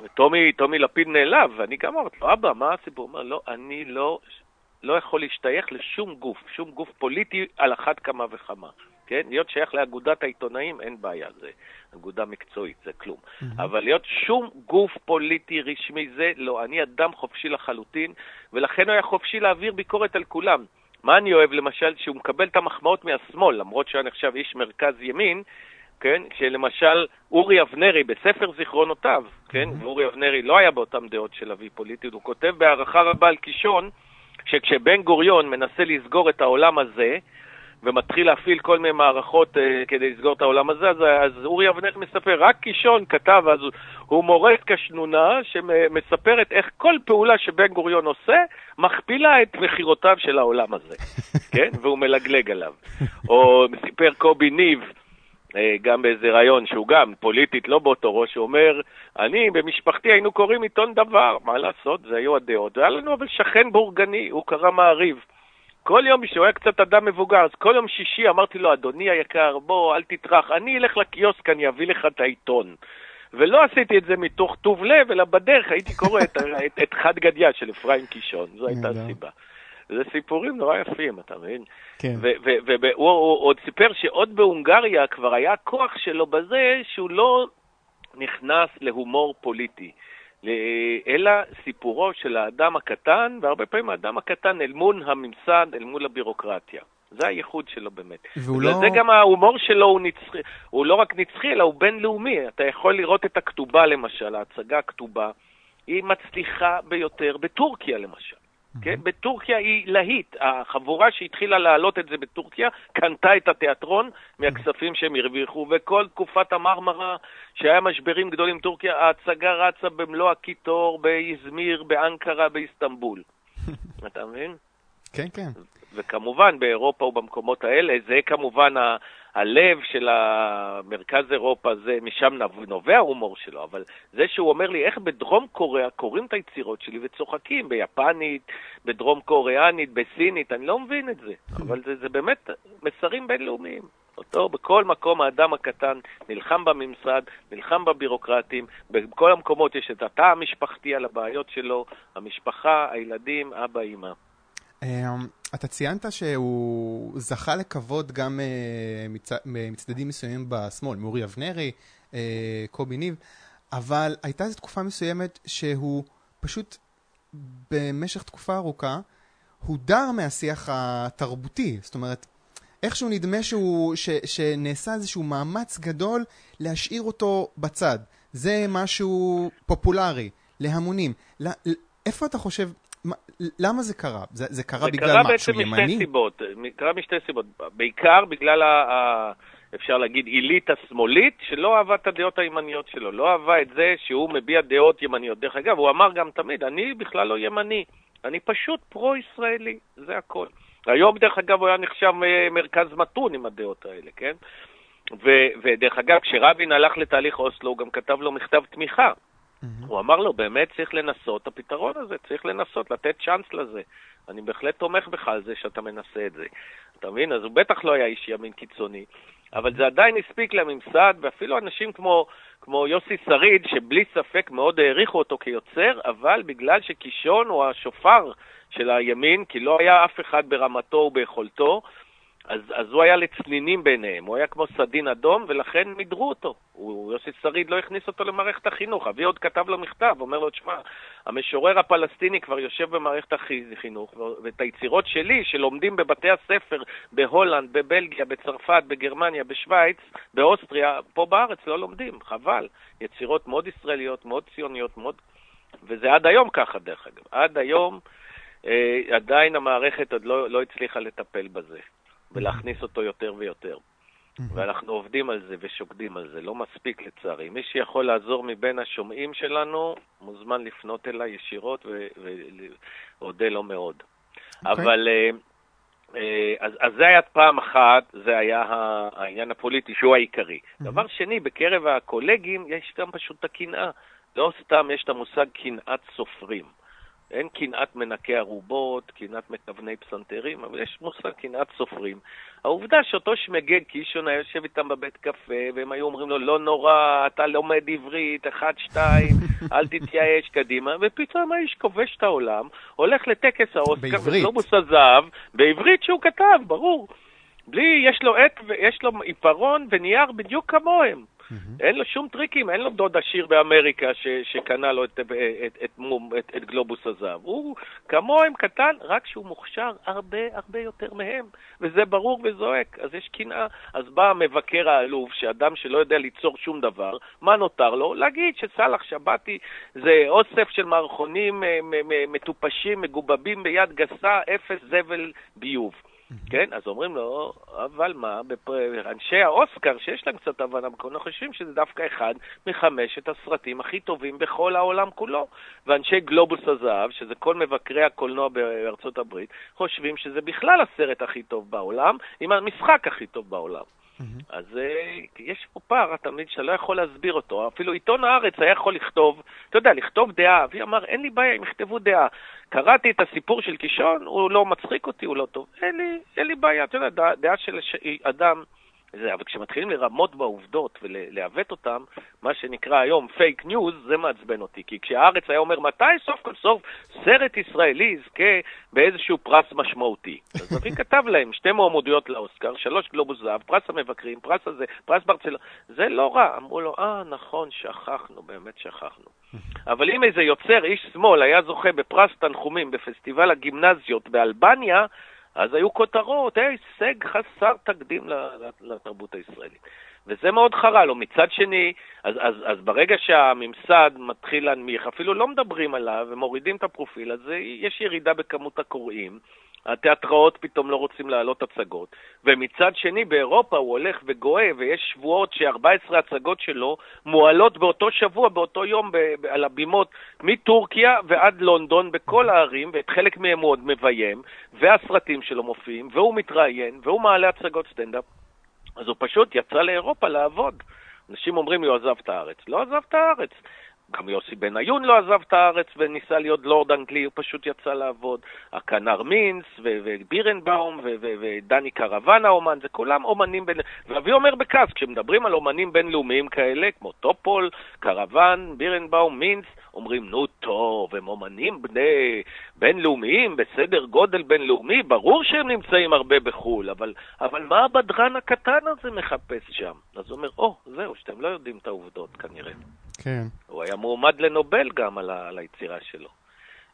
וטומי, טומי לפיד נעלב, ואני גם אמרתי לו, אבא, מה הסיפור? הוא אומר, לא, אני לא, לא יכול להשתייך לשום גוף, שום גוף פוליטי על אחת כמה וכמה. כן? להיות שייך לאגודת העיתונאים, אין בעיה, זה אגודה מקצועית, זה כלום. Mm-hmm. אבל להיות שום גוף פוליטי רשמי זה, לא. אני אדם חופשי לחלוטין, ולכן הוא היה חופשי להעביר ביקורת על כולם. מה אני אוהב, למשל, שהוא מקבל את המחמאות מהשמאל, למרות שהוא נחשב איש מרכז ימין, כן? שלמשל אורי אבנרי בספר זיכרונותיו, כן? Mm-hmm. אורי אבנרי לא היה באותן דעות של אבי פוליטית, הוא כותב בהערכה רבה על קישון, שכשבן גוריון מנסה לסגור את העולם הזה, ומתחיל להפעיל כל מיני מערכות uh, כדי לסגור את העולם הזה, אז, אז אורי אבנר מספר, רק קישון כתב, אז הוא מורה קשנונה שמספרת איך כל פעולה שבן גוריון עושה, מכפילה את מכירותיו של העולם הזה, [laughs] כן? והוא מלגלג עליו. או סיפר קובי ניב, uh, גם באיזה רעיון שהוא גם פוליטית, לא באותו ראש, הוא אומר, אני, במשפחתי היינו קוראים עיתון דבר, מה לעשות, זה היו הדעות. והיה לנו אבל שכן בורגני, הוא קרא מעריב. כל יום, כשהוא היה קצת אדם מבוגר, אז כל יום שישי אמרתי לו, אדוני היקר, בוא, אל תטרח, אני אלך לקיוסק, אני אביא לך את העיתון. ולא עשיתי את זה מתוך טוב לב, אלא בדרך הייתי קורא את, את, את חד גדיה של אפרים קישון, זו הייתה הסיבה. זה סיפורים נורא יפים, אתה מבין? כן. והוא עוד סיפר שעוד בהונגריה כבר היה כוח שלו בזה שהוא לא נכנס להומור פוליטי. אלא סיפורו של האדם הקטן, והרבה פעמים האדם הקטן אל מול הממסד, אל מול הבירוקרטיה. זה הייחוד שלו באמת. והוא לא... זה גם ההומור שלו הוא נצחי, הוא לא רק נצחי, אלא הוא בינלאומי. אתה יכול לראות את הכתובה למשל, ההצגה הכתובה, היא מצליחה ביותר בטורקיה למשל. כן? בטורקיה היא להיט. החבורה שהתחילה להעלות את זה בטורקיה קנתה את התיאטרון מהכספים שהם הרוויחו, וכל תקופת המרמרה, שהיה משברים גדולים בטורקיה, ההצגה רצה במלוא הקיטור באזמיר, באנקרה, באיסטנבול. [laughs] אתה מבין? כן, כן. וכמובן באירופה ובמקומות האלה, זה כמובן. הלב של המרכז אירופה, זה, משם נובע ההומור שלו, אבל זה שהוא אומר לי, איך בדרום קוריאה קוראים את היצירות שלי וצוחקים, ביפנית, בדרום קוריאנית, בסינית, אני לא מבין את זה, [laughs] אבל זה, זה באמת מסרים בינלאומיים. אותו בכל מקום האדם הקטן נלחם בממסד, נלחם בבירוקרטים, בכל המקומות יש את התא המשפחתי על הבעיות שלו, המשפחה, הילדים, אבא, אמא. אמ, אתה ציינת שהוא זכה לכבוד גם אה, מצדדים מסוימים בשמאל, מאורי אבנרי, אה, קובי ניב, אבל הייתה איזו תקופה מסוימת שהוא פשוט במשך תקופה ארוכה הודר מהשיח התרבותי. זאת אומרת, איכשהו נדמה שהוא, ש, שנעשה איזשהו מאמץ גדול להשאיר אותו בצד. זה משהו פופולרי, להמונים. לא, איפה אתה חושב, מה, למה זה קרה? זה, זה קרה זה בגלל קרה משהו ימני? זה קרה בעצם משתי סיבות. קרה משתי סיבות. בעיקר בגלל, ה, ה, אפשר להגיד, עילית השמאלית, שלא אהבה את הדעות הימניות שלו. לא אהבה את זה שהוא מביע דעות ימניות. דרך אגב, הוא אמר גם תמיד, אני בכלל לא ימני. אני פשוט פרו-ישראלי, זה הכל. היום, דרך אגב, הוא היה נחשב אה, מרכז מתון עם הדעות האלה, כן? ו- ודרך אגב, כשרבין הלך לתהליך אוסלו, הוא גם כתב לו מכתב תמיכה. Mm-hmm. הוא אמר לו, באמת צריך לנסות את הפתרון הזה, צריך לנסות, לתת צ'אנס לזה. אני בהחלט תומך בך על זה שאתה מנסה את זה. אתה מבין? אז הוא בטח לא היה איש ימין קיצוני, אבל זה עדיין הספיק לממסד, ואפילו אנשים כמו, כמו יוסי שריד, שבלי ספק מאוד העריכו אותו כיוצר, אבל בגלל שקישון הוא השופר של הימין, כי לא היה אף אחד ברמתו וביכולתו, אז, אז הוא היה לצנינים ביניהם, הוא היה כמו סדין אדום, ולכן מידרו אותו. הוא, יוסי שריד לא הכניס אותו למערכת החינוך. אבי עוד כתב לו מכתב, אומר לו, תשמע, המשורר הפלסטיני כבר יושב במערכת החינוך, ואת היצירות שלי, שלומדים בבתי הספר בהולנד, בבלגיה, בצרפת, בגרמניה, בשוויץ, באוסטריה, פה בארץ לא לומדים, חבל. יצירות מאוד ישראליות, מאוד ציוניות, מאוד... וזה עד היום ככה, דרך אגב. עד היום... אה, עדיין המערכת עוד לא, לא הצליחה לטפל בזה ולהכניס אותו יותר ויותר. ואנחנו עובדים על זה ושוקדים על זה, לא מספיק לצערי. מי שיכול לעזור מבין השומעים שלנו, מוזמן לפנות אליי ישירות ואודה לו מאוד. Okay. אוקיי. אבל אה, אה, אז, אז זה היה פעם אחת, זה היה העניין הפוליטי, שהוא העיקרי. Mm-hmm. דבר שני, בקרב הקולגים יש גם פשוט את הקנאה. לא סתם יש את המושג קנאת סופרים. אין קנאת מנקי ארובות, קנאת מכווני פסנתרים, אבל יש מושג קנאת סופרים. העובדה שאותו שמגג קישון היה יושב איתם בבית קפה, והם היו אומרים לו, לא נורא, אתה לומד עברית, אחד, שתיים, [laughs] אל תתייאש קדימה, ופתאום האיש כובש את העולם, הולך לטקס האוסקר, וגלובוס הזהב, בעברית שהוא כתב, ברור. בלי, יש לו עט, יש לו עיפרון ונייר בדיוק כמוהם. Mm-hmm. אין לו שום טריקים, אין לו דוד עשיר באמריקה ש, שקנה לו את, את, את, את, את, את גלובוס הזהב. הוא כמוהם קטן, רק שהוא מוכשר הרבה הרבה יותר מהם, וזה ברור וזועק, אז יש קנאה. אז בא המבקר האלוף, שאדם שלא יודע ליצור שום דבר, מה נותר לו? להגיד שסאלח שבתי זה אוסף של מערכונים אה, מטופשים, מגובבים ביד גסה, אפס זבל ביוב. כן? אז אומרים לו, אבל מה, אנשי האוסקר, שיש להם קצת הבנה בקולנוע, חושבים שזה דווקא אחד מחמשת הסרטים הכי טובים בכל העולם כולו. ואנשי גלובוס הזהב, שזה כל מבקרי הקולנוע בארצות הברית, חושבים שזה בכלל הסרט הכי טוב בעולם, עם המשחק הכי טוב בעולם. Mm-hmm. אז uh, יש פה פער תמיד שאתה לא יכול להסביר אותו. אפילו עיתון הארץ היה יכול לכתוב, אתה יודע, לכתוב דעה. אבי אמר, אין לי בעיה אם יכתבו דעה. קראתי את הסיפור של קישון, הוא לא מצחיק אותי, הוא לא טוב. אין לי, אין לי בעיה, אתה יודע, דעה של אדם זה, אבל כשמתחילים לרמות בעובדות ולעוות אותן, מה שנקרא היום פייק ניוז, זה מעצבן אותי. כי כשהארץ היה אומר, מתי סוף כל סוף סרט ישראלי יזכה באיזשהו פרס משמעותי? [laughs] אז אבי כתב להם שתי מועמדויות לאוסקר, שלוש גלובוס זהב, פרס המבקרים, פרס הזה, פרס ברצלונה. זה לא רע. אמרו לו, אה, נכון, שכחנו, באמת שכחנו. אבל אם איזה יוצר, איש שמאל, היה זוכה בפרס תנחומים בפסטיבל הגימנזיות באלבניה, אז היו כותרות, הישג חסר תקדים לתרבות הישראלית. וזה מאוד חרה לו. מצד שני, אז, אז, אז ברגע שהממסד מתחיל להנמיך, אפילו לא מדברים עליו ומורידים את הפרופיל, אז יש ירידה בכמות הקוראים. התיאטראות פתאום לא רוצים להעלות הצגות, ומצד שני באירופה הוא הולך וגואה, ויש שבועות ש-14 הצגות שלו מועלות באותו שבוע, באותו יום, ב- על הבימות מטורקיה ועד לונדון בכל הערים, ואת חלק מהם הוא עוד מביים, והסרטים שלו מופיעים, והוא מתראיין, והוא מעלה הצגות סטנדאפ. אז הוא פשוט יצא לאירופה לעבוד. אנשים אומרים לי, הוא עזב את הארץ. לא עזב את הארץ. גם יוסי בניון לא עזב את הארץ וניסה להיות לורד אנגלי, הוא פשוט יצא לעבוד. הכנר מינס ובירנבאום ודני קרוון האומן, זה כולם אומנים בין... ואבי אומר בכעס, כשמדברים על אומנים בינלאומיים כאלה, כמו טופול, קרוון, בירנבאום, מינס, אומרים, נו טוב, הם אומנים בני בינלאומיים, בסדר גודל בינלאומי, ברור שהם נמצאים הרבה בחו"ל, אבל, אבל מה הבדרן הקטן הזה מחפש שם? אז הוא אומר, או, oh, זהו, שאתם לא יודעים את העובדות כנראה. כן. הוא היה מועמד לנובל גם על, ה, על היצירה שלו.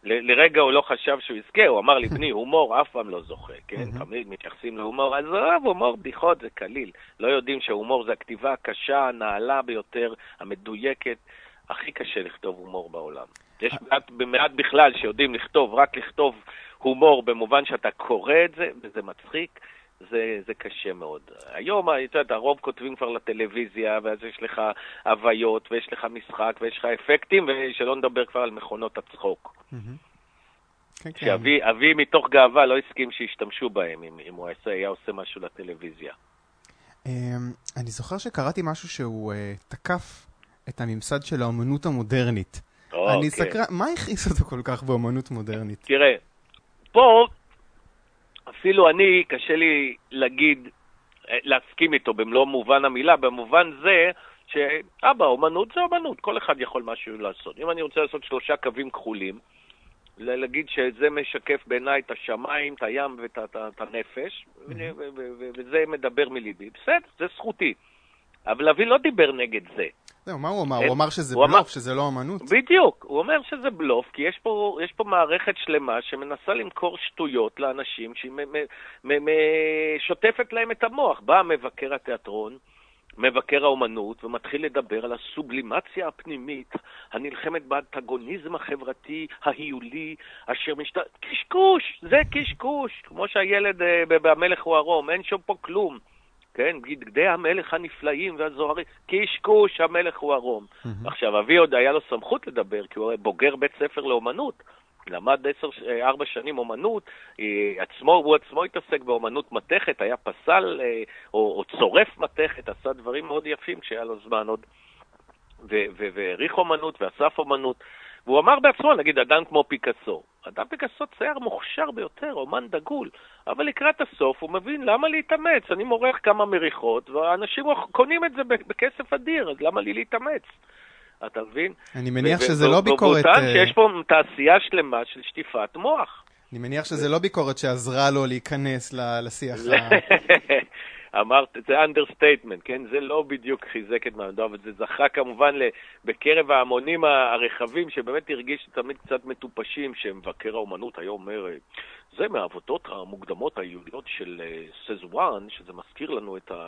ל, לרגע הוא לא חשב שהוא יזכה, הוא אמר לי, בני, הומור אף פעם לא זוכה, כן? תמיד מתייחסים להומור, עזוב, הומור בדיחות זה קליל. לא יודעים שהומור זה הכתיבה הקשה, הנעלה ביותר, המדויקת. הכי קשה לכתוב הומור בעולם. יש מעט, מעט בכלל שיודעים לכתוב, רק לכתוב הומור במובן שאתה קורא את זה, וזה מצחיק. זה, זה קשה מאוד. היום, את יודעת, הרוב כותבים כבר לטלוויזיה, ואז יש לך הוויות, ויש לך משחק, ויש לך אפקטים, ושלא נדבר כבר על מכונות הצחוק. כן, כן. שאבי מתוך גאווה לא הסכים שישתמשו בהם, אם, אם הוא היה עושה משהו לטלוויזיה. אמ, אני זוכר שקראתי משהו שהוא אה, תקף את הממסד של האומנות המודרנית. אני סקרן, מה הכעיס אותו כל כך באומנות מודרנית? תראה, פה אפילו אני, קשה לי להגיד, אה, להסכים איתו במלוא מובן המילה, במובן זה שאבא, אומנות זה אומנות, כל אחד יכול משהו לעשות. אם אני רוצה לעשות שלושה קווים כחולים, להגיד שזה משקף בעיניי את השמיים, את הים ואת הנפש, וזה מדבר מליבי. בסדר, זה זכותי. אבל אבי לא דיבר נגד זה. זהו, מה הוא אמר? הוא אמר שזה בלוף, שזה לא אמנות? בדיוק, הוא אומר שזה בלוף, כי יש פה, יש פה מערכת שלמה שמנסה למכור שטויות לאנשים, שהיא שוטפת להם את המוח. בא מבקר התיאטרון, מבקר האומנות, ומתחיל לדבר על הסובלימציה הפנימית, הנלחמת באנטגוניזם החברתי, ההיולי, אשר משת... קשקוש, זה קשקוש, כמו שהילד אה, במלך הוא ערום, אין שם פה כלום. כן? בגדי המלך הנפלאים והזוהרים, קשקוש, המלך הוא ערום. Mm-hmm. עכשיו, אבי עוד היה לו סמכות לדבר, כי הוא בוגר בית ספר לאומנות. למד עשר, אה, ארבע שנים אומנות, אה, עצמו, הוא עצמו התעסק באומנות מתכת, היה פסל אה, או, או צורף מתכת, עשה דברים מאוד יפים כשהיה לו זמן עוד, והעריך אומנות ואסף אומנות. והוא אמר בעצמו, נגיד, אדם כמו פיקאסו. אדם פיקאסו צייר מוכשר ביותר, אומן דגול, אבל לקראת הסוף הוא מבין למה להתאמץ. אני מורח כמה מריחות, ואנשים קונים את זה בכסף אדיר, אז למה לי להתאמץ? אתה מבין? אני מניח שזה לא ביקורת... טען אה, שיש פה תעשייה שלמה של שטיפת מוח. אני מניח שזה לא ביקורת שעזרה לו להיכנס לשיח [laughs] ה... אמרת, זה understatement, כן? זה לא בדיוק חיזק את מעמדו, אבל זה זכה כמובן בקרב ההמונים הרחבים, שבאמת הרגיש תמיד קצת מטופשים, שמבקר האומנות היה אומר, זה מהעבודות המוקדמות היהודיות של אה, סזואן, שזה מזכיר לנו את ה...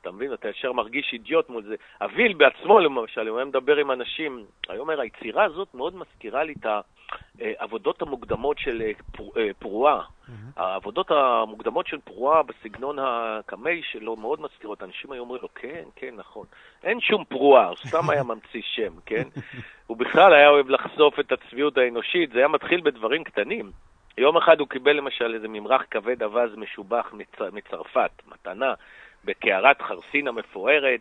אתה מבין? אתה ישר מרגיש אידיוט מול זה. אביל בעצמו, למשל, הוא היה מדבר עם אנשים, היה אומר, היצירה הזאת מאוד מזכירה לי את העבודות המוקדמות של אה, אה, פרועה. Mm-hmm. העבודות המוקדמות של פרועה בסגנון הקמאי שלו מאוד מזכירות. אנשים היו אומרים לו, כן, כן, נכון. אין שום פרועה, הוא סתם היה [laughs] ממציא שם, כן? הוא בכלל היה אוהב לחשוף את הצביעות האנושית, זה היה מתחיל בדברים קטנים. יום אחד הוא קיבל למשל איזה ממרח כבד אווז משובח מצ... מצרפת, מתנה, בקערת חרסין המפוארת,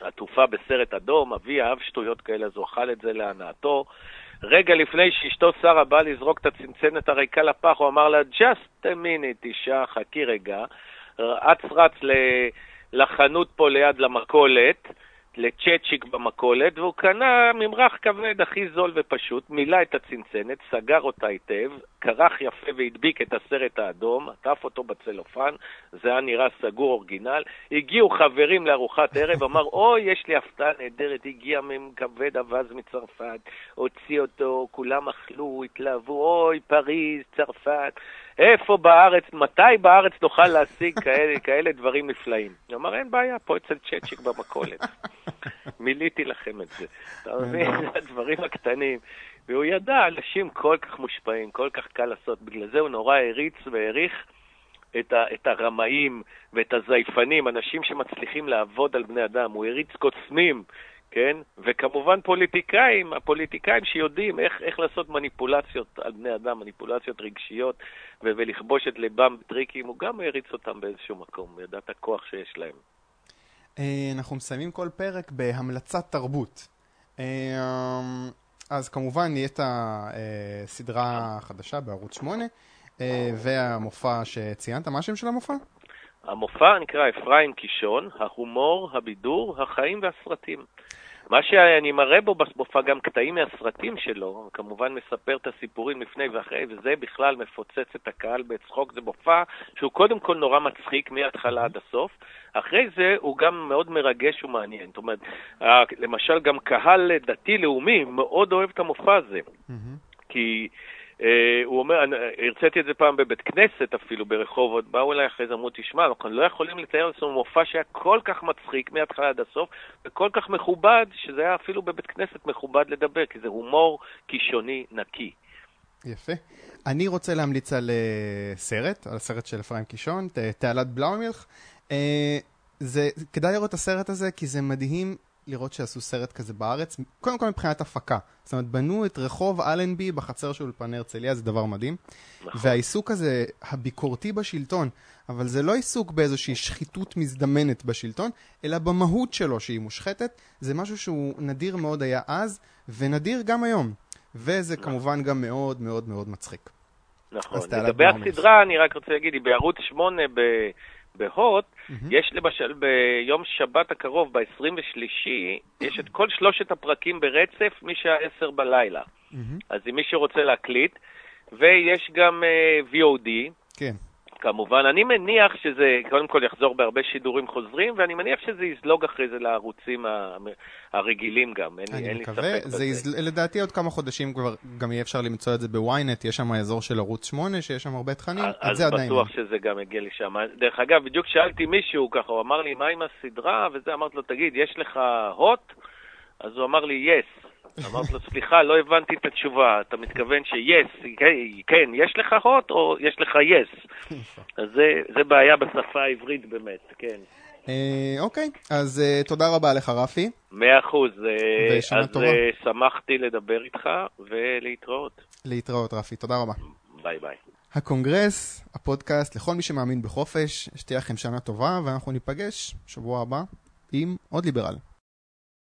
עטופה בסרט אדום, אבי אהב שטויות כאלה, אז הוא אכל את זה להנאתו. רגע לפני שאשתו שרה באה לזרוק את הצנצנת הריקה לפח, הוא אמר לה, just a minute, אישה, חכי רגע. אץ רץ לחנות פה ליד למכולת, לצ'צ'יק במכולת, והוא קנה ממרח כבד הכי זול ופשוט, מילא את הצנצנת, סגר אותה היטב, כרך יפה והדביק את הסרט האדום, עטף אותו בצלופן, זה היה נראה סגור אורגינל. הגיעו חברים לארוחת ערב, [laughs] אמר, אוי, יש לי הפתעה נהדרת, הגיע מהם כבד אווז מצרפת, הוציא אותו, כולם אכלו, התלהבו, אוי, פריז, צרפת. איפה בארץ, מתי בארץ נוכל להשיג כאלה, כאלה דברים נפלאים? הוא אמר, אין בעיה, פה אצל צ'צ'יק במכולת. מילאתי לכם את זה. אתה מבין? זה [laughs] הדברים הקטנים. והוא ידע, אנשים כל כך מושפעים, כל כך קל לעשות, בגלל זה הוא נורא העריץ והעריך את, ה, את הרמאים ואת הזייפנים, אנשים שמצליחים לעבוד על בני אדם. הוא העריץ קוסמים, כן? וכמובן פוליטיקאים, הפוליטיקאים שיודעים איך, איך לעשות מניפולציות על בני אדם, מניפולציות רגשיות, ו- ולכבוש את ליבם בטריקים, הוא גם העריץ אותם באיזשהו מקום, הוא ידע את הכוח שיש להם. אה, אנחנו מסיימים כל פרק בהמלצת תרבות. אה, אז כמובן נהיית הסדרה החדשה בערוץ 8, אה, והמופע שציינת, מה השם של המופע? המופע נקרא אפרים קישון, ההומור, הבידור, החיים והסרטים. מה שאני מראה בו במופע גם קטעים מהסרטים שלו, כמובן מספר את הסיפורים לפני ואחרי, וזה בכלל מפוצץ את הקהל בצחוק. זה מופע שהוא קודם כל נורא מצחיק מההתחלה עד הסוף. אחרי זה הוא גם מאוד מרגש ומעניין. זאת אומרת, למשל גם קהל דתי-לאומי מאוד אוהב את המופע הזה. כי... Uh, הוא אומר, הרציתי את זה פעם בבית כנסת אפילו, ברחובות, באו אליי אחרי זה, אמרו, תשמע, אנחנו לא יכולים לתאר לעצמנו מופע שהיה כל כך מצחיק מההתחלה עד הסוף, וכל כך מכובד, שזה היה אפילו בבית כנסת מכובד לדבר, כי זה הומור קישוני נקי. יפה. אני רוצה להמליץ על uh, סרט, על הסרט של אפרים קישון, תעלת בלאומילך. זה, כדאי לראות את הסרט הזה, כי זה מדהים לראות שעשו סרט כזה בארץ, קודם כל מבחינת הפקה. זאת אומרת, בנו את רחוב אלנבי בחצר של אולפני הרצליה, זה דבר מדהים. נכון. והעיסוק הזה, הביקורתי בשלטון, אבל זה לא עיסוק באיזושהי שחיתות מזדמנת בשלטון, אלא במהות שלו שהיא מושחתת. זה משהו שהוא נדיר מאוד היה אז, ונדיר גם היום. וזה נכון. כמובן גם מאוד מאוד מאוד מצחיק. נכון. לגבי הסדרה, אני רק רוצה להגיד, היא בערוץ 8 ב... בהוט, mm-hmm. יש למשל ביום שבת הקרוב, ב-23, יש את כל שלושת הפרקים ברצף משעה 10 בלילה. Mm-hmm. אז אם מישהו רוצה להקליט, ויש גם uh, VOD. כן. כמובן, אני מניח שזה קודם כל יחזור בהרבה שידורים חוזרים, ואני מניח שזה יזלוג אחרי זה לערוצים הרגילים גם, אין, אין לי ספק בזה. זה יז... לדעתי עוד כמה חודשים כבר גם יהיה אפשר למצוא את זה בוויינט, יש שם אזור של ערוץ 8 שיש שם הרבה תכנים, אז זה עדיין. אז בטוח שזה גם יגיע לשם. דרך אגב, בדיוק שאלתי מישהו ככה, הוא אמר לי, מה עם הסדרה? וזה, אמרתי לו, תגיד, יש לך הוט? אז הוא אמר לי, yes. אמרתי לו, סליחה, לא הבנתי את התשובה. אתה מתכוון ש-yes, כן, יש לך הוט או יש לך yes? אז זה, זה בעיה בשפה העברית באמת, כן. אה, אוקיי, אז אה, תודה רבה לך, רפי. מאה אחוז. אה, אז. שמחתי לדבר איתך ולהתראות. להתראות, רפי. תודה רבה. ביי ביי. הקונגרס, הפודקאסט לכל מי שמאמין בחופש, שתהיה לכם שנה טובה, ואנחנו ניפגש שבוע הבא עם עוד ליברל.